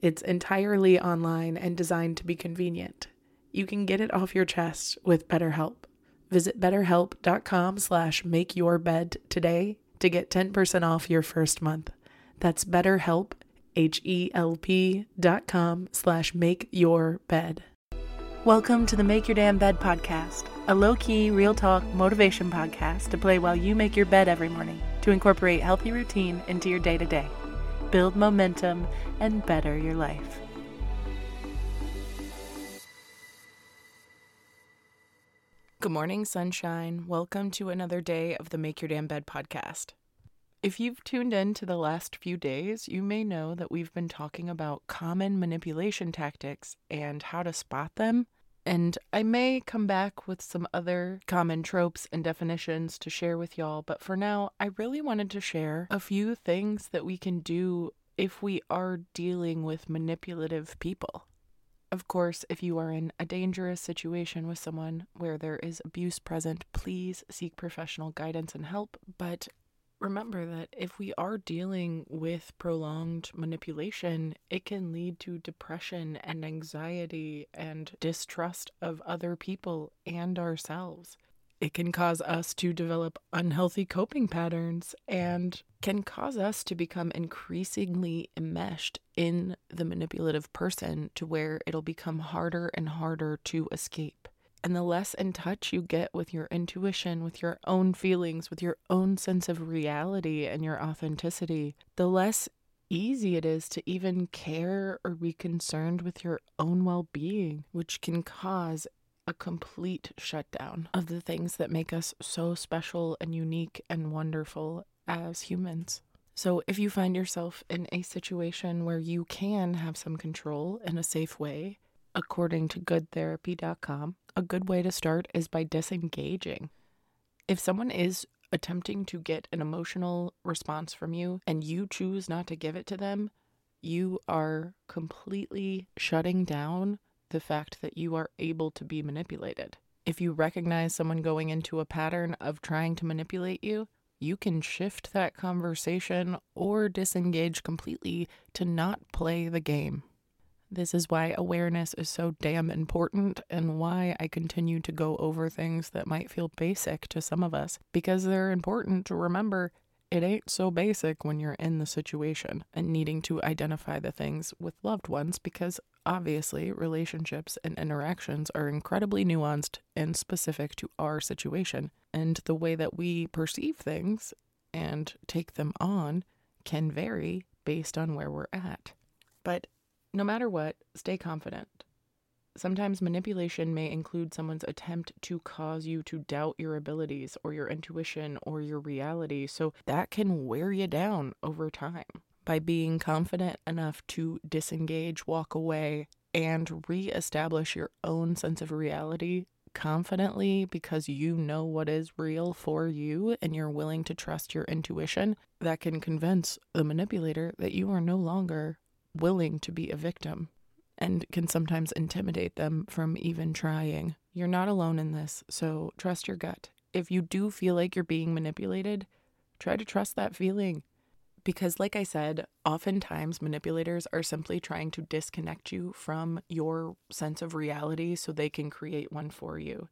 It's entirely online and designed to be convenient. You can get it off your chest with BetterHelp. Visit betterhelp.com slash makeyourbed today to get 10% off your first month. That's betterhelp, H-E-L-P dot com slash make your bed. Welcome to the Make Your Damn Bed podcast, a low-key, real talk motivation podcast to play while you make your bed every morning to incorporate healthy routine into your day-to-day build momentum, and better your life. Good morning, sunshine. Welcome to another day of the Make Your Damn Bed podcast. If you've tuned in to the last few days, you may know that we've been talking about common manipulation tactics and how to spot them and I may come back with some other common tropes and definitions to share with y'all, but for now, I really wanted to share a few things that we can do if we are dealing with manipulative people. Of course, if you are in a dangerous situation with someone where there is abuse present, please seek professional guidance and help. But remember that if we are dealing with prolonged manipulation, it can lead to depression and anxiety and distrust of other people and ourselves. It can cause us to develop unhealthy coping patterns and can cause us to become increasingly enmeshed in the manipulative person to where it'll become harder and harder to escape. And the less in touch you get with your intuition, with your own feelings, with your own sense of reality and your authenticity, the less easy it is to even care or be concerned with your own well being, which can cause a complete shutdown of the things that make us so special and unique and wonderful as humans. So, if you find yourself in a situation where you can have some control in a safe way, according to goodtherapy.com, a good way to start is by disengaging. If someone is attempting to get an emotional response from you and you choose not to give it to them, you are completely shutting down the fact that you are able to be manipulated. If you recognize someone going into a pattern of trying to manipulate you, you can shift that conversation or disengage completely to not play the game. This is why awareness is so damn important and why I continue to go over things that might feel basic to some of us because they're important to remember it ain't so basic when you're in the situation and needing to identify the things with loved ones because obviously relationships and interactions are incredibly nuanced and specific to our situation. And the way that we perceive things and take them on can vary based on where we're at. But no matter what, stay confident. sometimes manipulation may include someone's attempt to cause you to doubt your abilities or your intuition or your reality. So that can wear you down over time. By being confident enough to disengage, walk away, and reestablish your own sense of reality confidently because you know what is real for you and you're willing to trust your intuition, that can convince the manipulator that you are no longer willing to be a victim and can sometimes intimidate them from even trying. You're not alone in this, so trust your gut. If you do feel like you're being manipulated, try to trust that feeling. Because, like I said, oftentimes manipulators are simply trying to disconnect you from your sense of reality so they can create one for you.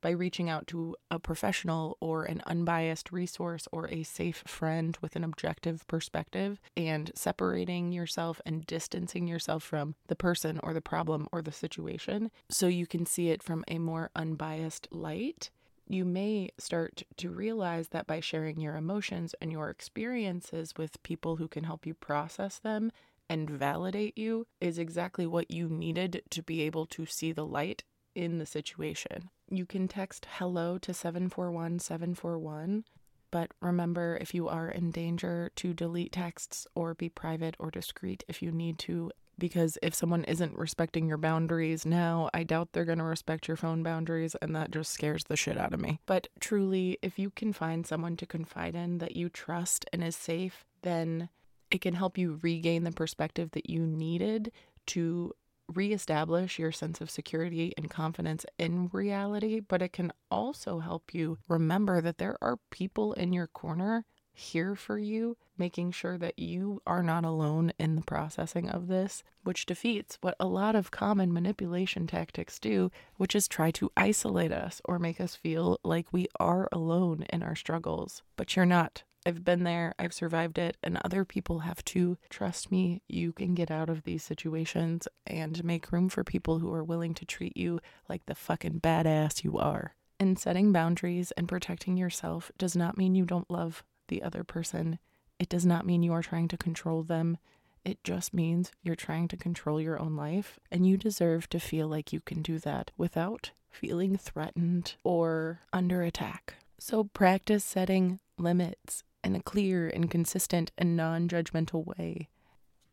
By reaching out to a professional or an unbiased resource or a safe friend with an objective perspective and separating yourself and distancing yourself from the person or the problem or the situation so you can see it from a more unbiased light you may start to realize that by sharing your emotions and your experiences with people who can help you process them and validate you is exactly what you needed to be able to see the light in the situation. You can text hello to 741 741. But remember, if you are in danger, to delete texts or be private or discreet if you need to because if someone isn't respecting your boundaries now, I doubt they're going to respect your phone boundaries, and that just scares the shit out of me. But truly, if you can find someone to confide in that you trust and is safe, then it can help you regain the perspective that you needed to reestablish your sense of security and confidence in reality, but it can also help you remember that there are people in your corner here for you, making sure that you are not alone in the processing of this, which defeats what a lot of common manipulation tactics do, which is try to isolate us or make us feel like we are alone in our struggles. But you're not. I've been there, I've survived it, and other people have too. Trust me, you can get out of these situations and make room for people who are willing to treat you like the fucking badass you are. And setting boundaries and protecting yourself does not mean you don't love the other person. It does not mean you are trying to control them. It just means you're trying to control your own life, and you deserve to feel like you can do that without feeling threatened or under attack. So practice setting limits in a clear and consistent and non judgmental way.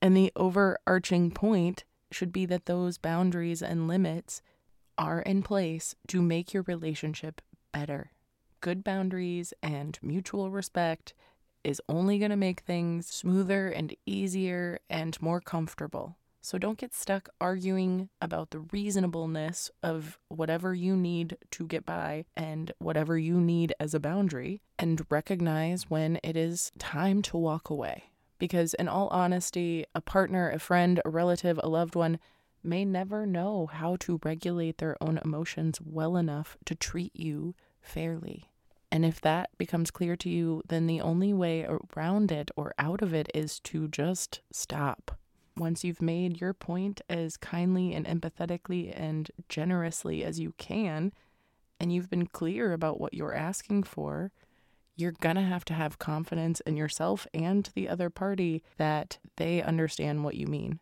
And the overarching point should be that those boundaries and limits are in place to make your relationship better good boundaries and mutual respect is only going to make things smoother and easier and more comfortable. So don't get stuck arguing about the reasonableness of whatever you need to get by and whatever you need as a boundary, and recognize when it is time to walk away. Because, in all honesty, a partner, a friend, a relative, a loved one may never know how to regulate their own emotions well enough to treat you fairly. And if that becomes clear to you, then the only way around it or out of it is to just stop. Once you've made your point as kindly and empathetically and generously as you can, and you've been clear about what you're asking for, you're going to have to have confidence in yourself and the other party that they understand what you mean.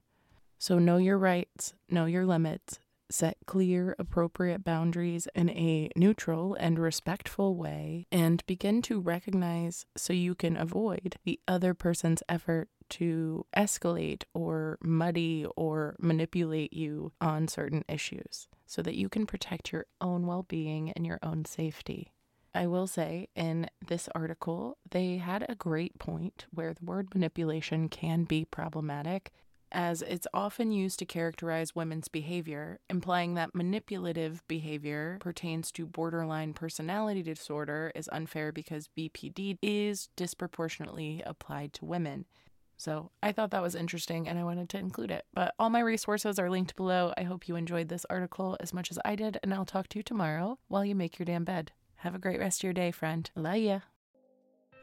So know your rights, know your limits, set clear, appropriate boundaries in a neutral and respectful way, and begin to recognize so you can avoid the other person's effort to escalate or muddy or manipulate you on certain issues so that you can protect your own well being and your own safety. I will say in this article, they had a great point where the word manipulation can be problematic as it's often used to characterize women's behavior, implying that manipulative behavior pertains to borderline personality disorder is unfair because BPD is disproportionately applied to women. So I thought that was interesting and I wanted to include it. But all my resources are linked below. I hope you enjoyed this article as much as I did, and I'll talk to you tomorrow while you make your damn bed. Have a great rest of your day, friend. Love ya.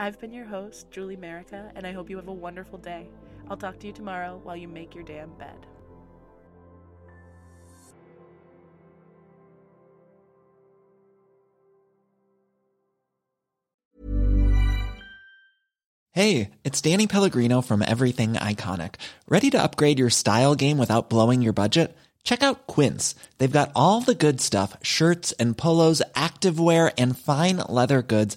I've been your host, Julie Merica, and I hope you have a wonderful day. I'll talk to you tomorrow while you make your damn bed. Hey, it's Danny Pellegrino from Everything Iconic. Ready to upgrade your style game without blowing your budget? Check out Quince. They've got all the good stuff shirts and polos, activewear, and fine leather goods,